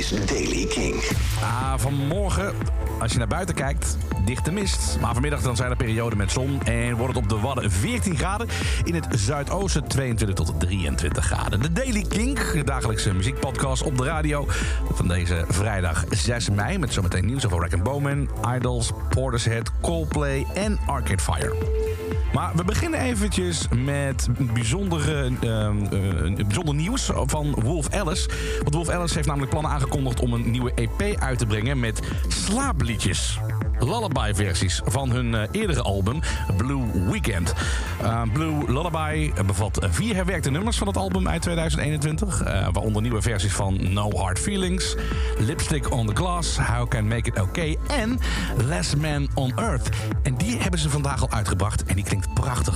is Daily King. Ah, vanmorgen, als je naar buiten kijkt, dichte mist. Maar vanmiddag dan zijn er perioden met zon en wordt het op de Wadden 14 graden. In het zuidoosten 22 tot 23 graden. De Daily Kink, de dagelijkse muziekpodcast op de radio. Van deze vrijdag 6 mei met zometeen nieuws over Rack Bowman, Idols, Portishead, Coldplay en Arcade Fire. Maar we beginnen eventjes met bijzondere, uh, uh, bijzonder nieuws van Wolf Alice. Want Wolf Alice heeft namelijk plannen aangekondigd om een nieuwe EP uit te brengen met slaapliedjes. Lullaby-versies van hun uh, eerdere album Blue Weekend. Uh, Blue Lullaby bevat vier herwerkte nummers van het album uit 2021. Uh, waaronder nieuwe versies van No Hard Feelings, Lipstick on the Glass, How Can Make It Okay en Last Man on Earth. En die hebben ze vandaag al uitgebracht die klinkt prachtig.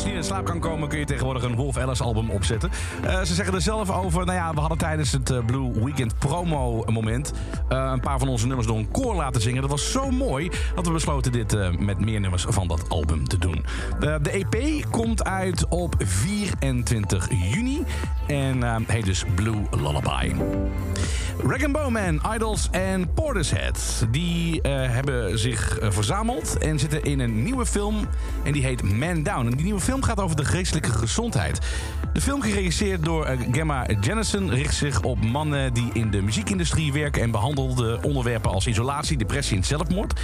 Slaap kan komen, kun je tegenwoordig een Wolf Alice album opzetten. Uh, ze zeggen er zelf over, nou ja, we hadden tijdens het uh, Blue Weekend promo moment uh, een paar van onze nummers door een koor laten zingen. Dat was zo mooi dat we besloten dit met meer nummers van dat album te doen. de EP komt uit op 24 juni en heet dus Blue Lullaby. Rag Bowman, Idols en Portishead. Die uh, hebben zich uh, verzameld en zitten in een nieuwe film. En die heet Man Down. En die nieuwe film gaat over de geestelijke gezondheid. De film, geregisseerd door uh, Gemma Jennison, richt zich op mannen die in de muziekindustrie werken en behandelde onderwerpen als isolatie, depressie en zelfmoord.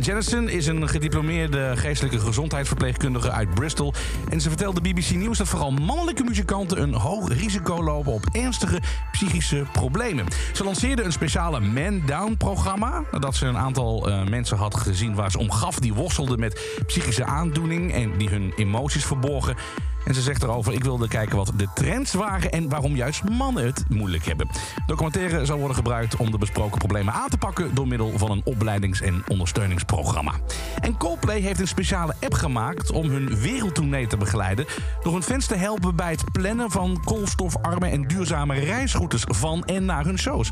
Jennison is een gediplomeerde geestelijke gezondheidsverpleegkundige uit Bristol. En ze vertelde BBC Nieuws dat vooral mannelijke muzikanten een hoog risico lopen op ernstige psychische problemen. Ze lanceerde een speciale Man Down programma. Dat ze een aantal uh, mensen had gezien waar ze om gaf. Die worstelden met psychische aandoening en die hun emoties verborgen. En ze zegt erover, ik wilde kijken wat de trends waren... en waarom juist mannen het moeilijk hebben. Documentaire zal worden gebruikt om de besproken problemen aan te pakken... door middel van een opleidings- en ondersteuningsprogramma. En Coldplay heeft een speciale app gemaakt om hun wereldtournee te begeleiden... door hun fans te helpen bij het plannen van koolstofarme en duurzame reisroutes van en naar hun shows.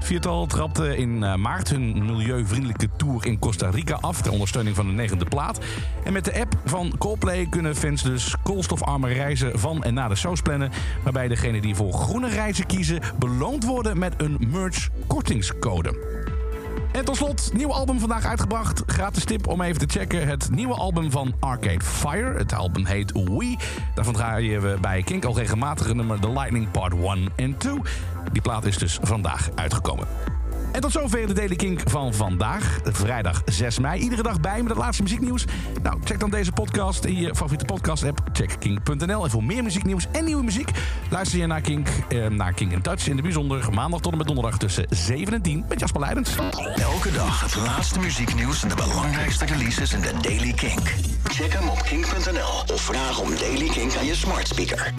Viertal trapte in maart hun milieuvriendelijke tour in Costa Rica af... ter ondersteuning van de negende plaat. En met de app van Coldplay kunnen fans dus koolstofarme reizen van en naar de shows plannen. Waarbij degenen die voor groene reizen kiezen beloond worden met een merch kortingscode. En tot slot, nieuw album vandaag uitgebracht. Gratis tip om even te checken. Het nieuwe album van Arcade Fire. Het album heet We. Daarvan draaien we bij Kink al regelmatig nummer The Lightning Part 1 en 2. Die plaat is dus vandaag uitgekomen. En tot zover de Daily Kink van vandaag, vrijdag 6 mei. Iedere dag bij met het laatste muzieknieuws. Nou, check dan deze podcast in je favoriete podcast-app. Check kink.nl. En voor meer muzieknieuws en nieuwe muziek... luister je naar Kink, eh, naar Kink in Touch in de bijzonder... maandag tot en met donderdag tussen 7 en 10 met Jasper Leidens. Elke dag het laatste muzieknieuws en de belangrijkste releases in de Daily Kink. Check hem op kink.nl of vraag om Daily Kink aan je smart speaker.